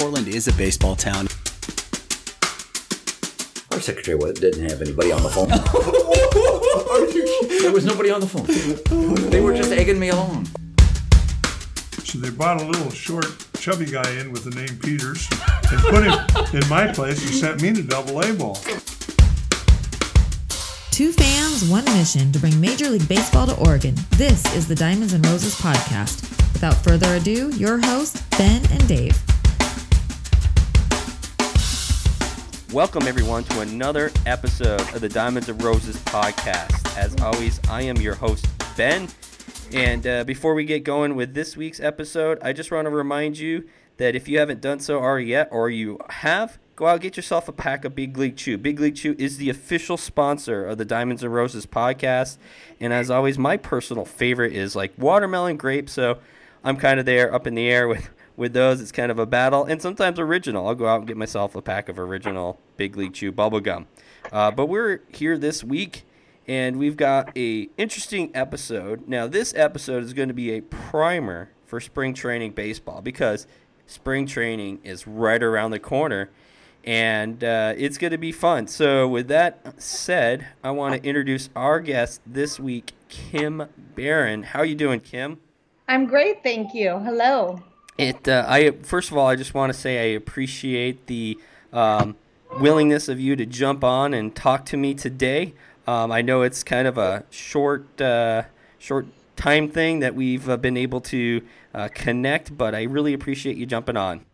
Portland is a baseball town. Our secretary didn't have anybody on the phone. there was nobody on the phone. They were just egging me along. So they brought a little short, chubby guy in with the name Peters and put him in my place and sent me to double A ball. Two fans, one mission to bring Major League Baseball to Oregon. This is the Diamonds and Roses podcast. Without further ado, your hosts, Ben and Dave. Welcome, everyone, to another episode of the Diamonds of Roses podcast. As always, I am your host, Ben. And uh, before we get going with this week's episode, I just want to remind you that if you haven't done so already yet, or you have, go out and get yourself a pack of Big League Chew. Big League Chew is the official sponsor of the Diamonds and Roses podcast. And as always, my personal favorite is like watermelon grape. So I'm kind of there up in the air with with those, it's kind of a battle, and sometimes original. I'll go out and get myself a pack of original Big League Chew bubblegum. Uh, but we're here this week, and we've got a interesting episode. Now, this episode is going to be a primer for spring training baseball because spring training is right around the corner, and uh, it's going to be fun. So, with that said, I want to introduce our guest this week, Kim Barron. How are you doing, Kim? I'm great, thank you. Hello. It. Uh, I first of all, I just want to say I appreciate the um, willingness of you to jump on and talk to me today. Um, I know it's kind of a short, uh, short time thing that we've uh, been able to uh, connect, but I really appreciate you jumping on.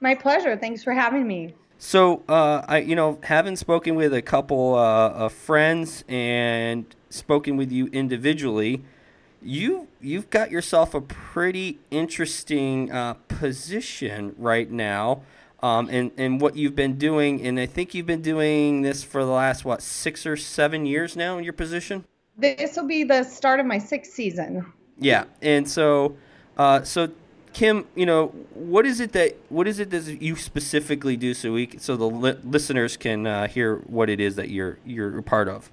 My pleasure. Thanks for having me. So, uh, I, you know, having spoken with a couple uh, of friends and spoken with you individually, you you've got yourself a pretty interesting uh, position right now, um, and and what you've been doing, and I think you've been doing this for the last what six or seven years now in your position. This will be the start of my sixth season. Yeah, and so, uh, so Kim, you know, what is it that what is it that you specifically do so we so the li- listeners can uh, hear what it is that you're you're a part of.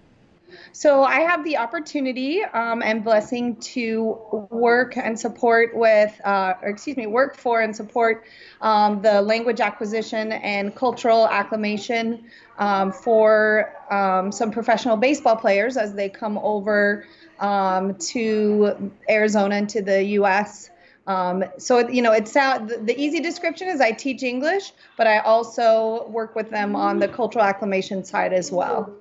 So I have the opportunity um, and blessing to work and support with, uh, or excuse me, work for and support um, the language acquisition and cultural acclimation um, for um, some professional baseball players as they come over um, to Arizona and to the U.S. Um, so you know, it's the easy description is I teach English, but I also work with them on the cultural acclimation side as well.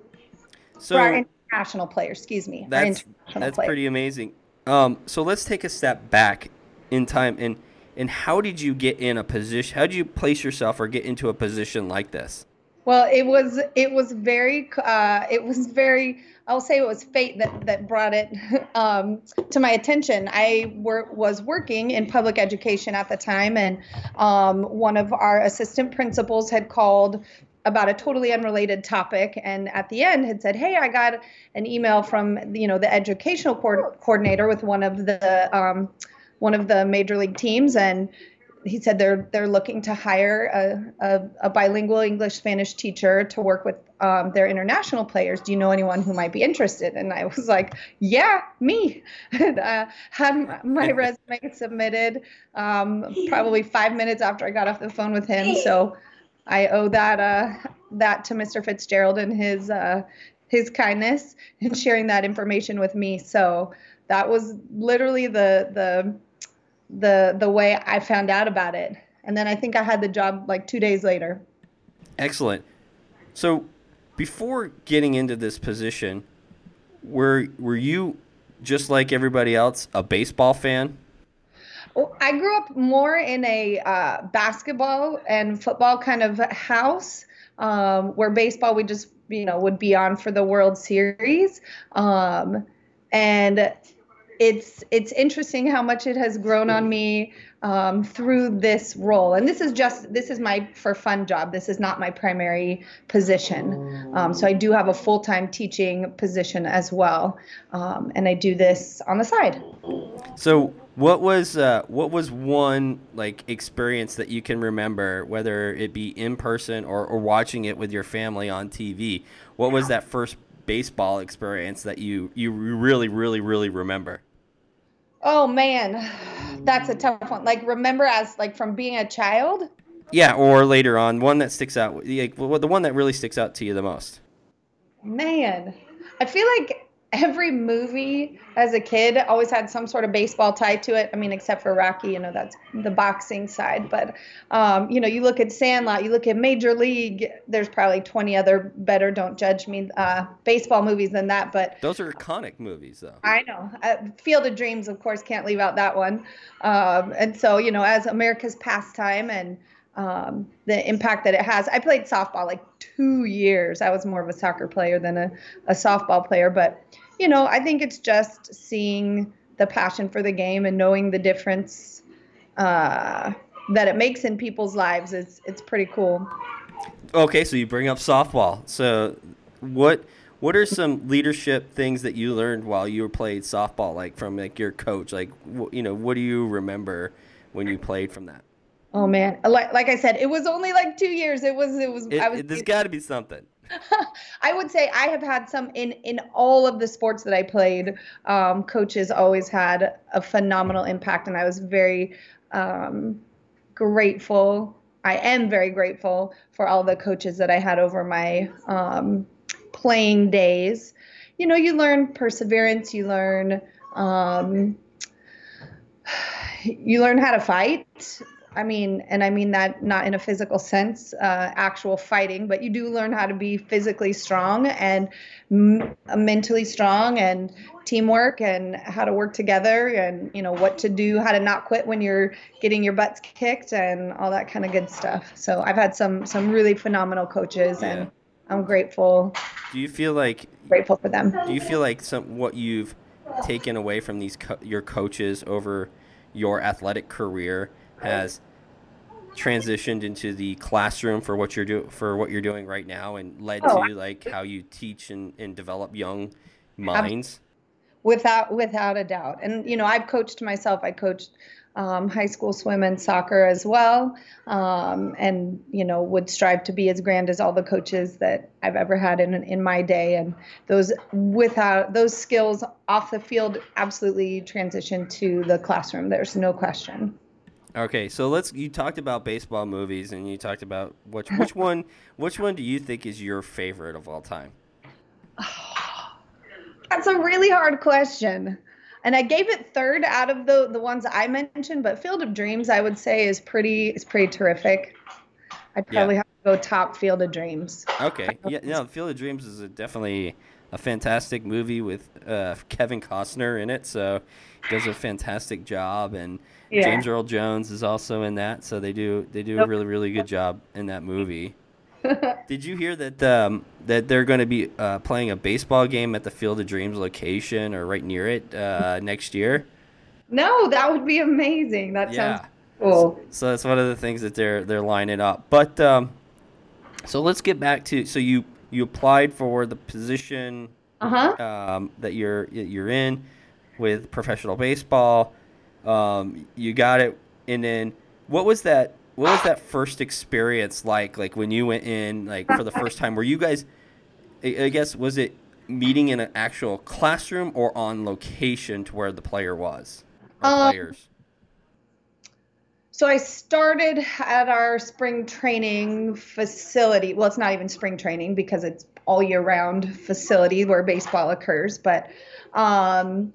So international player. Excuse me. That's that's pretty amazing. Um, so let's take a step back in time and and how did you get in a position? How did you place yourself or get into a position like this? Well, it was it was very uh, it was very I'll say it was fate that that brought it um, to my attention. I were, was working in public education at the time, and um, one of our assistant principals had called about a totally unrelated topic and at the end had said hey i got an email from you know the educational co- coordinator with one of the um, one of the major league teams and he said they're they're looking to hire a, a, a bilingual english spanish teacher to work with um, their international players. Do you know anyone who might be interested? And i was like yeah me. And uh, had my resume submitted um, probably five minutes after i got off the phone with him so I owe that uh, that to Mr. Fitzgerald and his uh, his kindness in sharing that information with me. So that was literally the the the the way I found out about it. And then I think I had the job like two days later. Excellent. So before getting into this position, were were you just like everybody else a baseball fan? I grew up more in a uh, basketball and football kind of house um, where baseball we just you know would be on for the World Series, um, and it's it's interesting how much it has grown on me um, through this role. And this is just this is my for fun job. This is not my primary position. Um, so I do have a full time teaching position as well, um, and I do this on the side. So what was uh, what was one like experience that you can remember, whether it be in person or, or watching it with your family on TV? What was that first baseball experience that you you really really really remember? Oh man, that's a tough one. Like remember as like from being a child. Yeah, or later on, one that sticks out, like the one that really sticks out to you the most. Man, I feel like every movie as a kid always had some sort of baseball tie to it. I mean, except for Rocky, you know, that's the boxing side. But, um, you know, you look at Sandlot, you look at Major League, there's probably 20 other better, don't judge me, uh, baseball movies than that. But Those are iconic movies, though. I know. Uh, Field of Dreams, of course, can't leave out that one. Um, and so, you know, as America's pastime and um, the impact that it has. I played softball like two years. I was more of a soccer player than a, a softball player. But, you know, I think it's just seeing the passion for the game and knowing the difference uh, that it makes in people's lives. It's, it's pretty cool. Okay, so you bring up softball. So, what what are some leadership things that you learned while you were playing softball, like from like your coach? Like, you know, what do you remember when you played from that? Oh man, like, like I said, it was only like two years. It was, it was, It, I was, it- there's got to be something. I would say I have had some in in all of the sports that I played. Um, coaches always had a phenomenal impact, and I was very um, grateful. I am very grateful for all the coaches that I had over my um, playing days. You know, you learn perseverance. You learn. Um, you learn how to fight. I mean, and I mean that not in a physical sense, uh, actual fighting, but you do learn how to be physically strong and m- mentally strong and teamwork and how to work together and, you know, what to do, how to not quit when you're getting your butts kicked and all that kind of good stuff. So I've had some, some really phenomenal coaches Yeah. and I'm grateful, Do you feel like grateful for them. do you feel like some what you've taken away from these co- your coaches over your athletic career has transitioned into the classroom for what you're do for what you're doing right now and led Oh, to like how you teach and, and develop young minds? without without a doubt. And you know i've coached myself. I coached um, high school swim and soccer as well um, and you know would strive to be as grand as all the coaches that i've ever had in, in my day. And those without those skills off the field absolutely transition to the classroom. There's no question okay so let's you talked about baseball movies and you talked about which which one which one do you think is your favorite of all time That's a really hard question. And I gave it third out of the the ones I mentioned, but Field of Dreams I would say is pretty is pretty terrific. I'd Yeah. probably have to go top Field of Dreams. Okay. Yeah, no, Field of Dreams is a, definitely a fantastic movie with uh, Kevin Costner in it. So he does a fantastic job, and Yeah. James Earl Jones is also in that. So they do they do a really really good job in that movie. Did you hear that um, that they're going to be uh, playing a baseball game at the Field of Dreams location or right near it uh, next year? No, that would be amazing. That Yeah. sounds cool. So that's one of the things that they're they're lining up. But um, so let's get back to so you you applied for the position Uh-huh. um, that you're you're in with professional baseball. Um, you got it, and then what was that? What was that first experience like? Like when you went in, like for the first time, were you guys? I, guess was it meeting in an actual classroom or on location to where the player was? Um, players. So I started at our spring training facility. Well, it's not even spring training because it's all year round facility where baseball occurs. But, um,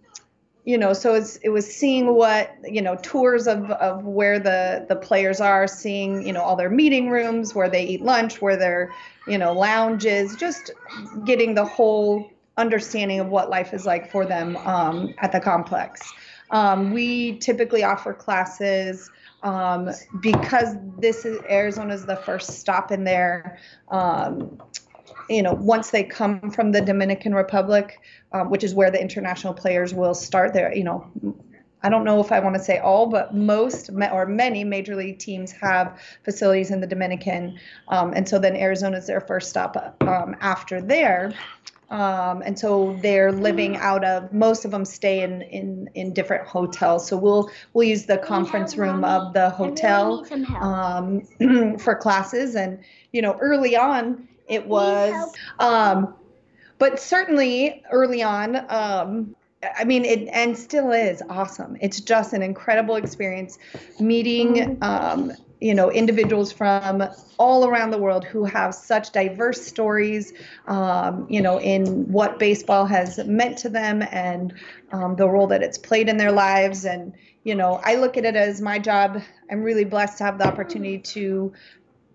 you know, so it's, it was seeing what, you know, tours of, of where the, the players are, seeing, you know, all their meeting rooms, where they eat lunch, where their, you know, lounges, just getting the whole understanding of what life is like for them um, at the complex. Um, we typically offer classes um, because this is Arizona's the first stop in there. Um, you know, once they come from the Dominican Republic, um, which is where the international players will start there, you know, I don't know if I want to say all, but most or many major league teams have facilities in the Dominican. Um, and so then Arizona is their first stop um, after there. Um, and so they're living out of most of them stay in, in, in different hotels. So we'll we'll use the conference room of the hotel um, for classes. And you know, early on it was, um, but certainly early on, um, I mean, it and still is awesome. It's just an incredible experience meeting um, you know individuals from all around the world who have such diverse stories um, you know in what baseball has meant to them and um, the role that it's played in their lives. And you know i look at it as my job. I'm really blessed to have the opportunity to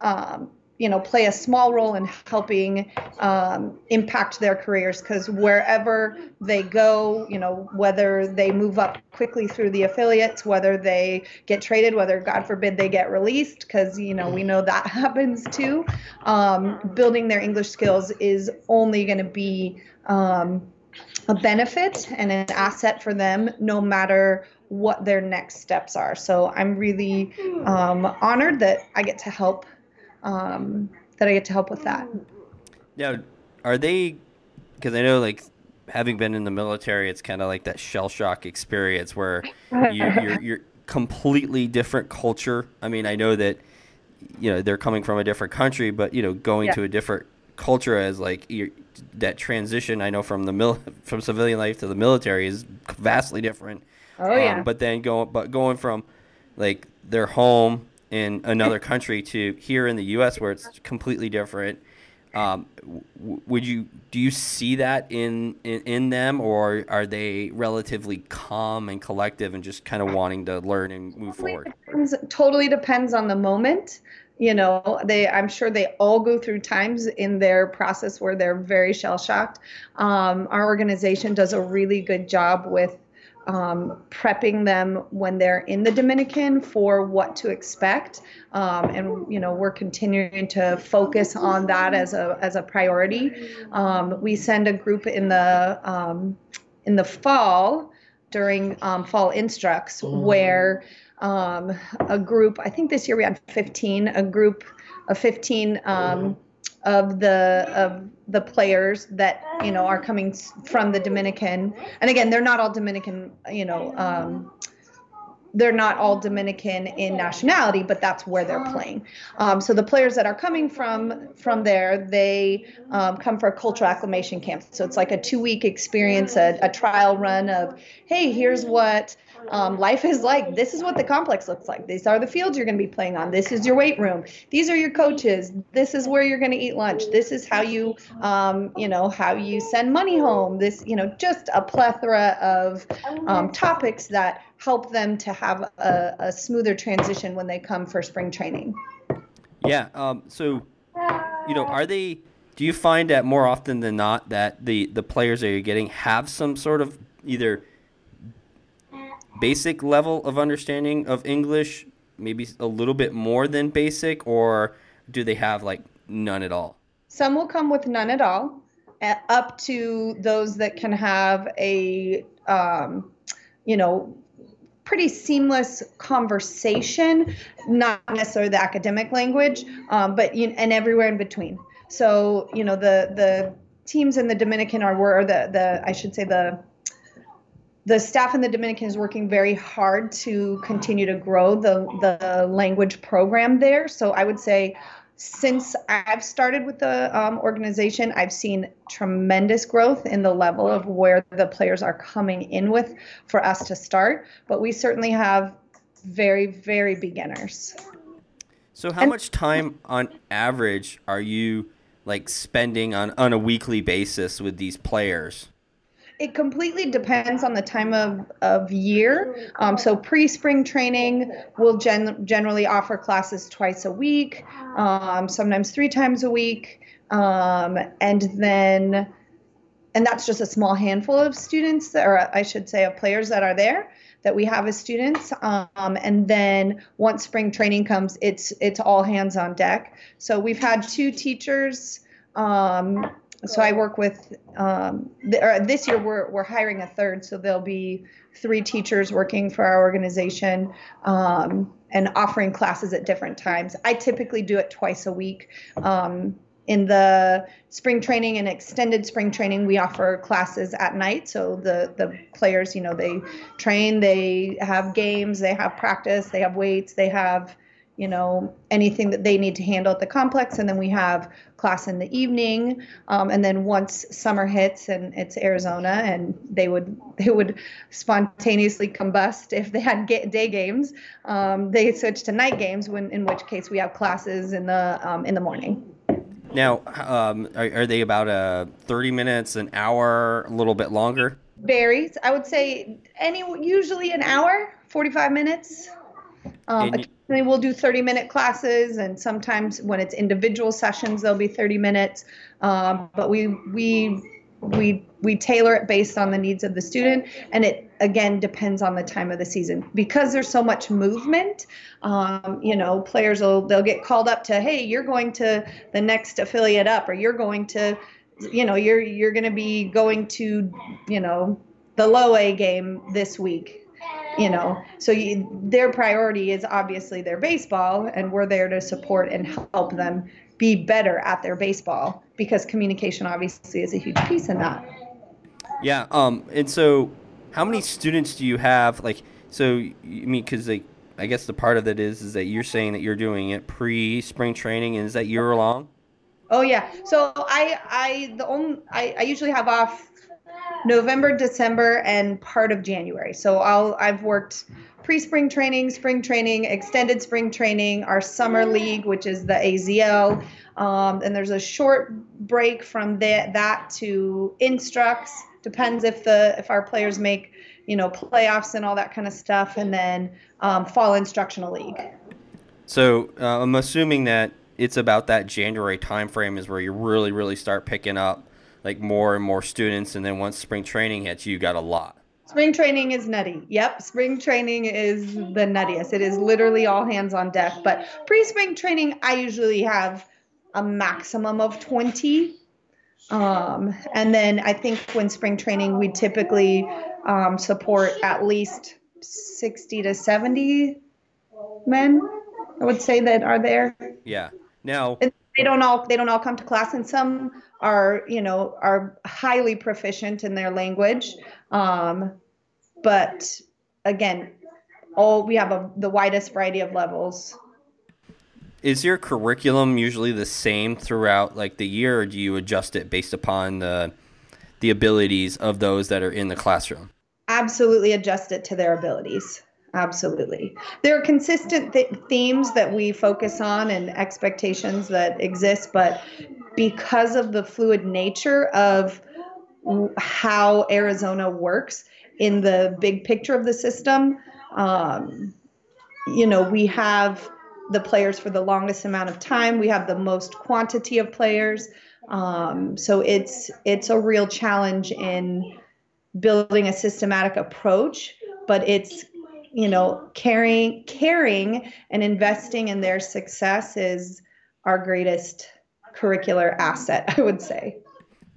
um, you know play a small role in helping um, impact their careers because wherever they go you know whether they move up quickly through the affiliates whether they get traded whether god forbid they get released because you know we know that happens too um, building their english skills is only going to be um, a benefit and an asset for them no matter what their next steps are. So i'm really um, honored that i get to help um, that I get to help with that. Now, are they? Because I know, like, having been in the military, it's kind of like that shell shock experience where you, you're you're completely different culture. I mean, I know that you know they're coming from a different country, but you know, going Yeah. to a different culture as like you're, that transition. I know from the mil- from civilian life to the military is vastly different. Oh yeah. Um, but then going, but going from like their home in another country to here in the U.S. where it's completely different. Um, would you do you see that in, in in them, or are they relatively calm and collective and just kind of wanting to learn and move forward? depends, totally depends on the moment. You know, they I'm sure they all go through times in their process where they're very shell shocked. Um, our organization does a really good job with um, prepping them when they're in the Dominican for what to expect. Um, and you know we're continuing to focus on that as a as a priority. Um, we send a group in the um, in the fall during um, fall instructs where um, a group i think this year we had 15 a group of 15 um, of the of the players that you know are coming from the dominican. And again they're not all dominican you know um, they're not all Dominican in nationality, but that's where they're playing. Um, so the players that are coming from from there, they um, come for a cultural acclimation camp. So it's like a two-week experience, a, a trial run of, hey, here's what um, life is like. This is what the complex looks like. These are the fields you're going to be playing on. This is your weight room. These are your coaches. This is where you're going to eat lunch. This is how you, um, you know, how you send money home. This, you know, just a plethora of um, topics that help them to have a, a smoother transition when they come for spring training. Yeah. Um, so, you know, are they? Do you find that more often than not that the the players that you're getting have some sort of either basic level of understanding of English, maybe a little bit more than basic, or do they have like none at all? Some will come with none at all, up to those that can have a, um, you know, pretty seamless conversation, not necessarily the academic language, um, but you, and everywhere in between. So you know the the teams in the Dominican are were the the I should say the the staff in the Dominican is working very hard to continue to grow the the language program there. So I would say since I've started with the um, organization, I've seen tremendous growth in the level of where the players are coming in with for us to start. But we certainly have very, very beginners. So, how And- much time on average are you like spending on on a weekly basis with these players? It completely depends on the time of, of year. Um, so pre-spring training, we'll gen- generally offer classes twice a week, um, sometimes three times a week, um, and then, and that's just a small handful of students, that, or I should say, of players that are there that we have as students. Um, and then once spring training comes, it's it's all hands on deck. So we've had two teachers. Um, so I work with um, th- this year we're we're hiring a third, so there'll be three teachers working for our organization um, and offering classes at different times. I typically do it twice a week. Um, in the spring training and extended spring training, we offer classes at night. So the the players, you know, they train, they have games, they have practice, they have weights, they have you know anything that they need to handle at the complex. And then we have class in the evening. Um, and then once summer hits and it's arizona and they would they would spontaneously combust if they had day games um, they switch to night games when in which case we have classes in the um, in the morning. Now um, are, are they about uh, 30 minutes an hour a little bit longer? Varies. I would say any usually an hour 45 minutes um, occasionally, we'll do 30 minute classes, and sometimes when it's individual sessions, they'll be 30 minutes. Um, but we we we we tailor it based on the needs of the student, and it again depends on the time of the season because there's so much movement. Um, you know, players will they'll get called up to, hey, you're going to the next affiliate up, or you're going to, you know, you're you're going to be going to, you know, the low A game this week you know so you, their priority is obviously their baseball and we're there to support and help them be better at their baseball because communication obviously is a huge piece in that. Yeah um and so how many students do you have like so i mean because like i guess the part of it is is that you're saying that you're doing it pre spring training and is that year long? Oh yeah so i i the only i, I usually have off November, December, and part of January. So I'll I've worked pre-spring training, spring training, extended spring training, our summer league, which is the AZL, um, and there's a short break from that that to instructs. Depends if the if our players make you know playoffs and all that kind of stuff, and then um, fall instructional league. So uh, I'm assuming that it's about that January timeframe is where you really really start picking up like more and more students, and then once spring training hits, you got a lot. Spring training is nutty. Yep, spring training is the nuttiest. It is literally all hands on deck. But pre spring training, I usually have a maximum of 20. Um, and then I think when spring training, we typically um, support at least 60 to 70 men, I would say, that are there. Yeah. Now, and they don't all they don't all come to class and some are you know are highly proficient in their language. Um, but again all we have a, the widest variety of levels. Is your curriculum usually the same throughout like the year or do you adjust it based upon the the abilities of those that are in the classroom? Absolutely adjust it to their abilities absolutely there are consistent th- themes that we focus on and expectations that exist but because of the fluid nature of how Arizona works in the big picture of the system. Um, you know, we have the players for the longest amount of time. We have the most quantity of players. Um, so it's it's a real challenge in building a systematic approach, but it's you know caring caring and investing in their success is our greatest curricular asset, I would say.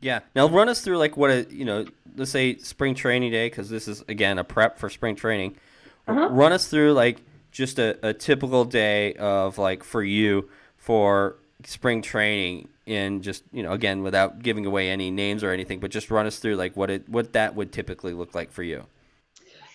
Yeah. Now run us through like what a you know, let's say spring training day because this is again a prep for spring training. Uh-huh. Run us through like just a, a typical day of like for you for spring training and just you know again without giving away any names or anything but just run us through like what it what that would typically look like for you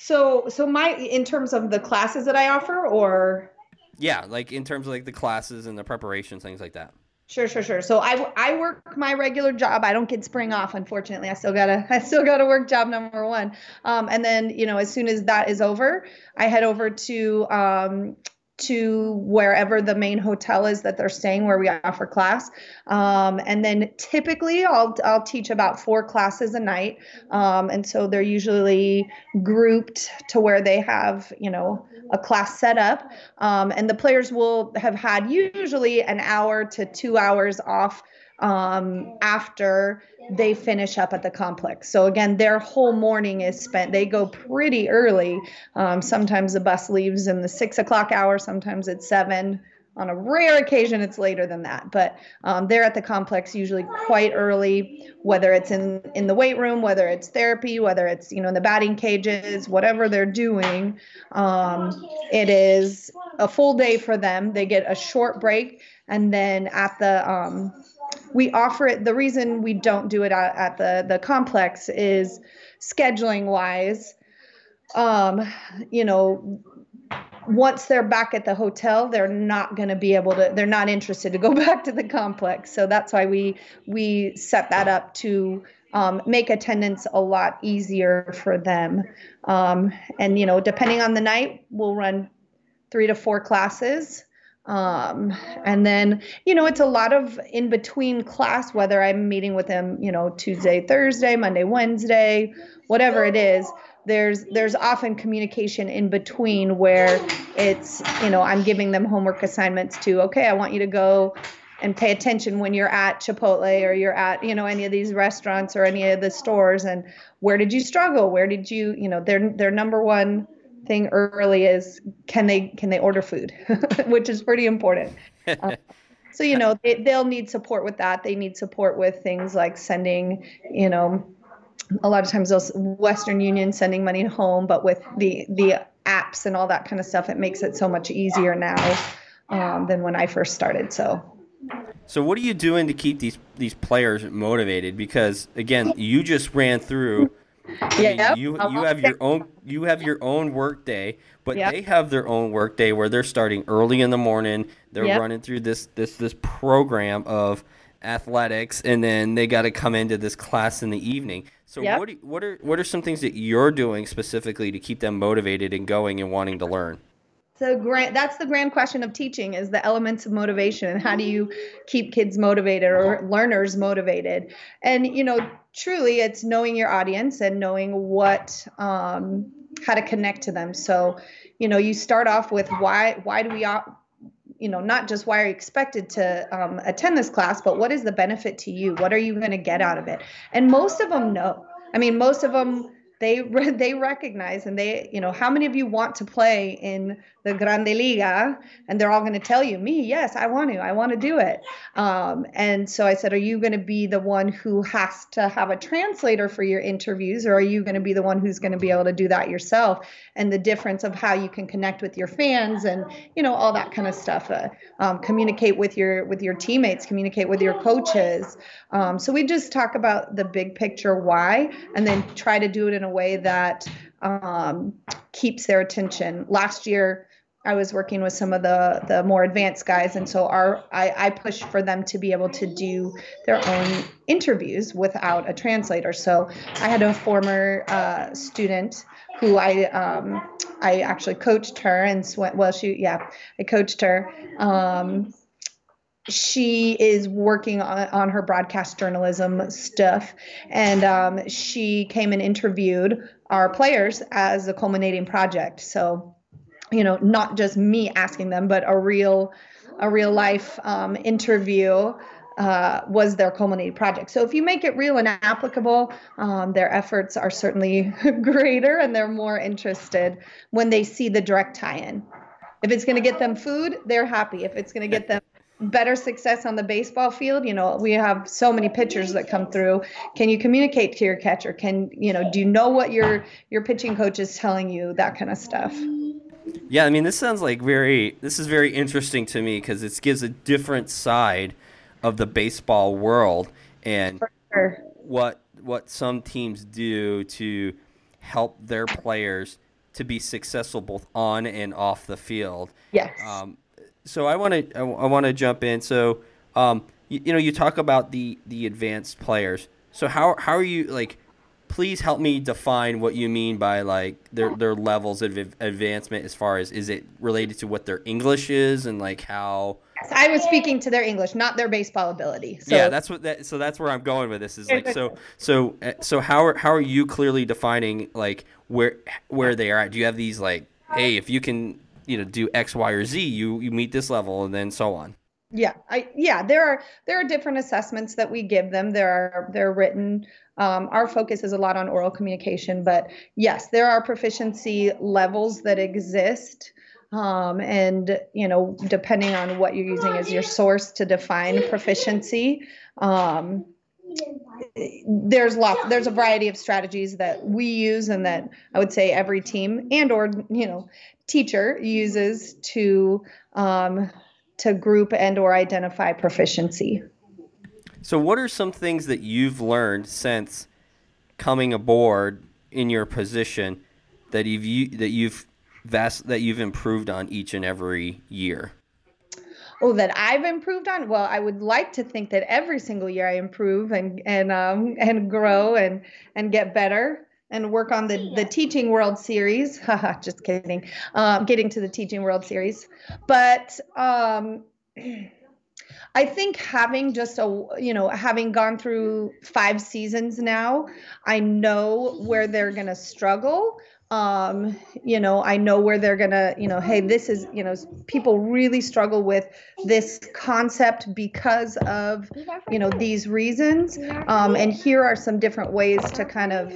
so so my in terms of the classes that i offer or yeah like in terms of like the classes and the preparation things like that Sure, sure, sure. So I, I work my regular job. I don't get spring off, unfortunately. I still gotta I still gotta work job number one. Um, and then you know as soon as that is over, I head over to um, to wherever the main hotel is that they're staying where we offer class. Um, and then typically I'll, I'll teach about four classes a night. Um, and so they're usually grouped to where they have you know a class set up. Um, and the players will have had usually an hour to two hours off um, after they finish up at the complex. So again, their whole morning is spent. They go pretty early. Um, sometimes the bus leaves in the six o'clock hour. Sometimes it's seven. On a rare occasion, it's later than that. But um, they're at the complex usually quite early. Whether it's in in the weight room, whether it's therapy, whether it's you know in the batting cages, whatever they're doing, um, it is a full day for them. They get a short break, and then at the um, we offer it the reason we don't do it at, at the the complex is scheduling wise um you know once they're back at the hotel, they're not going to be able to. They're not interested to go back to the complex. So that's why we we set that up to um, make attendance a lot easier for them. Um, and you know, depending on the night, we'll run three to four classes. Um, and then, you know, it's a lot of in between class, whether I'm meeting with them, you know, Tuesday, Thursday, Monday, Wednesday, whatever it is. There's there's often communication in between where it's, you know, I'm giving them homework assignments to, okay, I want you to go and pay attention when you're at Chipotle or you're at, you know, any of these restaurants or any of the stores and where did you struggle? Where did you, you know, their their number one thing early is can they can they order food, which is pretty important. Uh, so you know they, they'll need support with that. They need support with things like sending, you know, a lot of times those Western Union sending money home, but with the the apps and all that kind of stuff, it makes it so much easier now um, than when I first started. So. So what are you doing to keep these these players motivated? Because again, you just ran through yeah, you you uh-huh. have your own you have your own work day, but Yep. they have their own work day where they're starting early in the morning. They're Yep. running through this this this program of athletics, and then they got to come into this class in the evening. So what do, what are what are some things that you're doing specifically to keep them motivated and going and wanting to learn? The grand that's the grand question of teaching is the elements of motivation. And how do you keep kids motivated or learners motivated? And you know truly it's knowing your audience and knowing what um, how to connect to them. So you know you start off with why why do we you know not just why are you expected to um, attend this class but what is the benefit to you? What are you going to get out of it? And most of them know i mean most of them they they recognize and they you know how many of you want to play in the grande liga? And they're all going to tell you me? Yes i want to. I want to do it. Um, and so i said are you going to be the one who has to have a translator for your interviews or are you going to be the one who's going to be able to do that yourself? And the difference of how you can connect with your fans and you know all that kind of stuff uh, um, communicate with your with your teammates communicate with your coaches. Um, so we just talk about the big picture why and then try to do it in a way that um, keeps their attention last year I was working with some of the the more advanced guys, and so our I, I pushed for them to be able to do their own interviews without a translator. So I had a former uh, student who I um, I actually coached her and sw- well she yeah I coached her. Um, she is working on, on her broadcast journalism stuff. And um, she came and interviewed our players as a culminating project. So you know not just me asking them but a real a real life um, interview uh, was their culminating project. So if you make it real and applicable um, their efforts are certainly greater and they're more interested when they see the direct tie-in. If it's going to get them food they're happy. If it's going to get them better success on the baseball field you know we have so many pitchers that come through can you communicate to your catcher can you know do you know what your your pitching coach is telling you that kind of stuff Yeah, I mean, this sounds like very. This is very interesting to me because it gives a different side of the baseball world and Sure. what what some teams do to help their players to be successful both on and off the field. yes Um, so I want to I, want to jump in. So um, you, you know, you talk about the the advanced players. So how how are you like? Please help me define what you mean by like their their levels of advancement. As far as is it related to what their English is and like how? i was speaking to their english not their baseball ability so yeah, that's what that. So that's where I'm going with this. Is like so so uh, so how are how are you clearly defining like where where they are at? Do you have these like hey if you can you know do X Y or Z you you meet this level and then so on. yeah i yeah there are there are different assessments that we give them there are they're written um, our focus is a lot on oral communication but yes there are proficiency levels that exist um, and you know depending on what you're using as your source to define proficiency um, there's there's a variety of strategies that we use and that i would say every team and or you know teacher uses to um, to group and or identify proficiency So, what are some things that you've learned since coming aboard in your position that you've that you've vast that you've improved on each and every year? Oh, that I've improved on. Well, I would like to think that every single year I improve and and um and grow and and get better and work on the the Teaching World Series. Haha, Just kidding. Um, getting to the Teaching World Series, but um. I think having just a you know having gone through five seasons now, I know where they're gonna struggle. Um, you know, I know where they're gonna you know, hey, this is you know, people really struggle with this concept because of you know these reasons. Um, and here are some different ways to kind of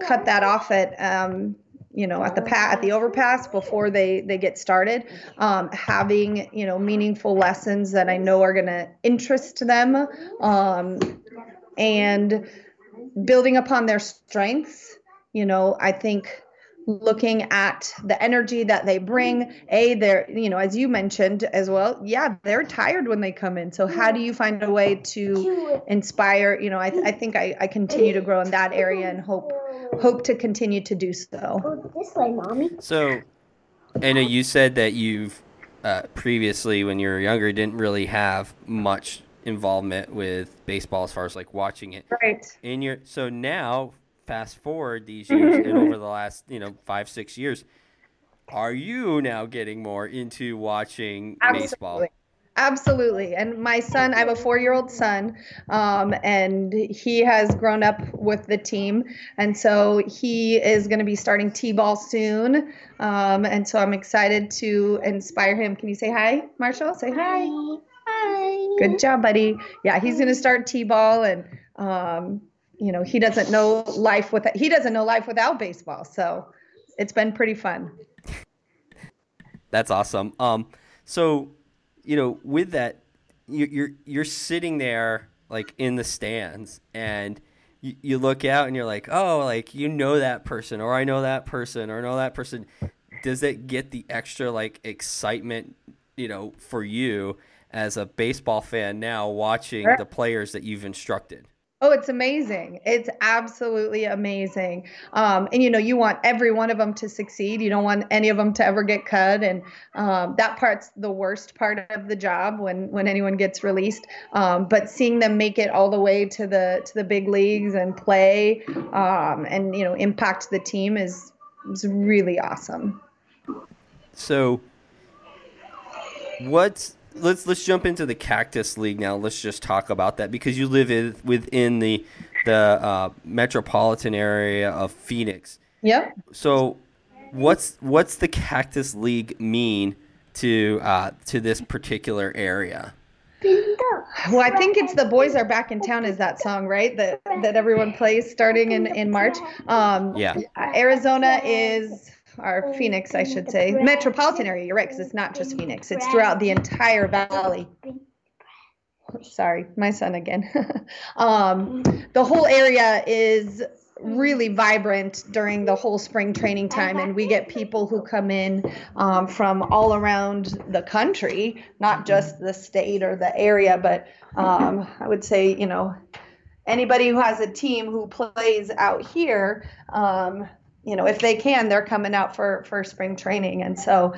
cut that off at um, you know at the pa- at the overpass before they they get started. Um, having you know meaningful lessons that i know are going to interest them um, and building upon their strengths you know i think looking at the energy that they bring a they're you know as you mentioned as well yeah they're tired when they come in so how do you find a way to inspire you know i, I think I, I continue to grow in that area and hope hope to continue to do so This way, mommy. So, anna you said that you've uh, previously, when you were younger, didn't really have much involvement with baseball as far as like watching it. right In your so now, fast forward these years and over the last you know five six years, are you now getting more into watching baseball? Absolutely. Absolutely. And my son, I have a four year old son, um, and he has grown up with the team. And so he is going to be starting T ball soon. Um, and so I'm excited to inspire him. Can you say hi, Marshall? Say hi. Hi. Good job, buddy. Yeah, he's going to start T ball, and, um, you know, he doesn't know life without, he doesn't know life without baseball. So it's been pretty fun. That's awesome. Um, so you know, with that, you, you're you're sitting there like in the stands, and you, you look out and you're like, oh, like you know that person, or I know that person, or know that person. Does it get the extra like excitement, you know, for you as a baseball fan now watching Sure. the players that you've instructed? Oh, it's amazing. It's absolutely amazing. Um, and you know, you want every one of them to succeed. You don't want any of them to ever get cut. And um, that part's the worst part of the job when when anyone gets released. Um, but seeing them make it all the way to the to the big leagues and play um, and you know impact the team is is really awesome. So, what's let's let's jump into the Cactus League now. Let's just talk about that because you live in, within the the uh, metropolitan area of Phoenix. Yep. So, what's what's the Cactus League mean to uh, to this particular area? Well, I think it's the boys are back in town. Is that song right? That that everyone plays starting in in March. Um, Yeah. Arizona is, or Phoenix, I should say, metropolitan area. You're right, because it's not just Phoenix, it's throughout the entire valley. Sorry, my son again. um, the whole area is really vibrant during the whole spring training time, and we get people who come in um, from all around the country, not just the state or the area, but um, I would say, you know, anybody who has a team who plays out here, um, you know, if they can, they're coming out for for spring training, and so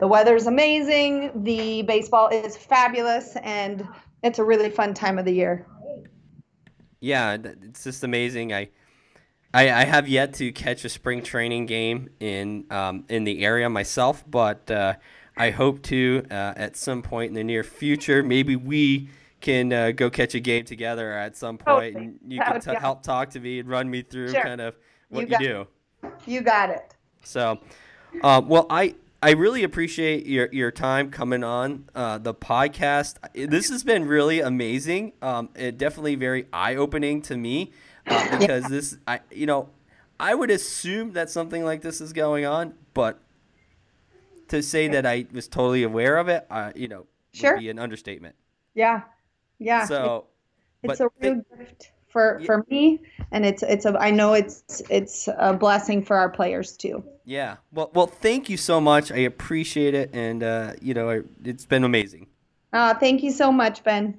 the weather's amazing. The baseball is fabulous, and it's a really fun time of the year. Yeah, it's just amazing. I, I, I have yet to catch a spring training game in um, in the area myself, but uh, I hope to uh, at some point in the near future. Maybe we can uh, go catch a game together at some point, Totally. and you That can t- help talk to me and run me through Sure. kind of what you, got do. You got it. So, um, well, I I really appreciate your your time coming on uh, the podcast. This has been really amazing. Um, it definitely very eye opening to me uh, because this I you know I would assume that something like this is going on, but to say that I was totally aware of it, uh, you know, Sure. would be an understatement. Yeah, yeah. So, it's but a real gift for Yeah. for me, and it's it's a I know it's it's a blessing for our players too. yeah. Well, well, thank you so much. I appreciate it, and uh, you know, I, it's been amazing. Uh, thank you so much, Ben.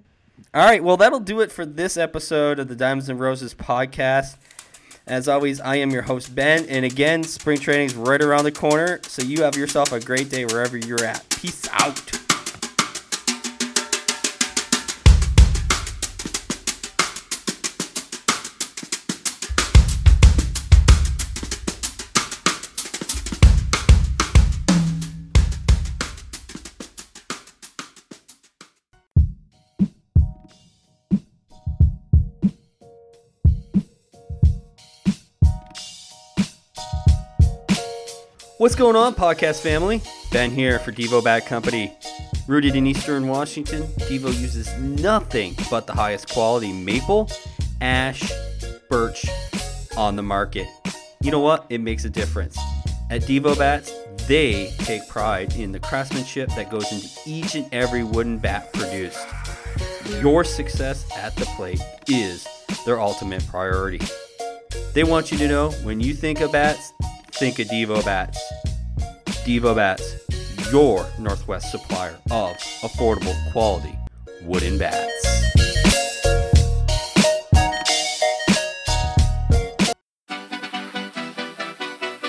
All right, well, that'll do it for this episode of the Diamonds and Roses podcast. As always, I am your host, Ben. And again, spring training is right around the corner. So you have yourself a great day wherever you're at. Peace out. What's going on, podcast family? Ben here for Devo Bat Company. Rooted in Eastern Washington, Devo uses nothing but the highest quality maple, ash, birch on the market. You know what? It makes a difference. At Devo Bats, they take pride in the craftsmanship that goes into each and every wooden bat produced. Your success at the plate is their ultimate priority. They want you to know when you think of bats, think of Devo Bats. Devo Bats, your Northwest supplier of affordable quality wooden bats.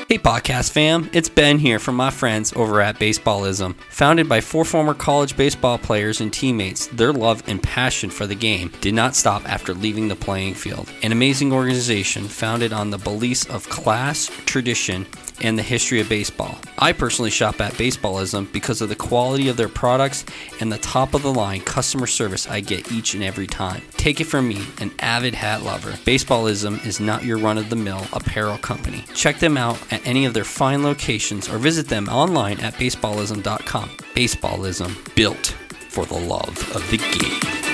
Hey, podcast fam, it's Ben here from my friends over at Baseballism. Founded by four former college baseball players and teammates, their love and passion for the game did not stop after leaving the playing field. An amazing organization founded on the beliefs of class, tradition, and the history of baseball. I personally shop at Baseballism because of the quality of their products and the top of the line customer service I get each and every time. Take it from me, an avid hat lover. Baseballism is not your run of the mill apparel company. Check them out at any of their fine locations or visit them online at baseballism.com. Baseballism, built for the love of the game.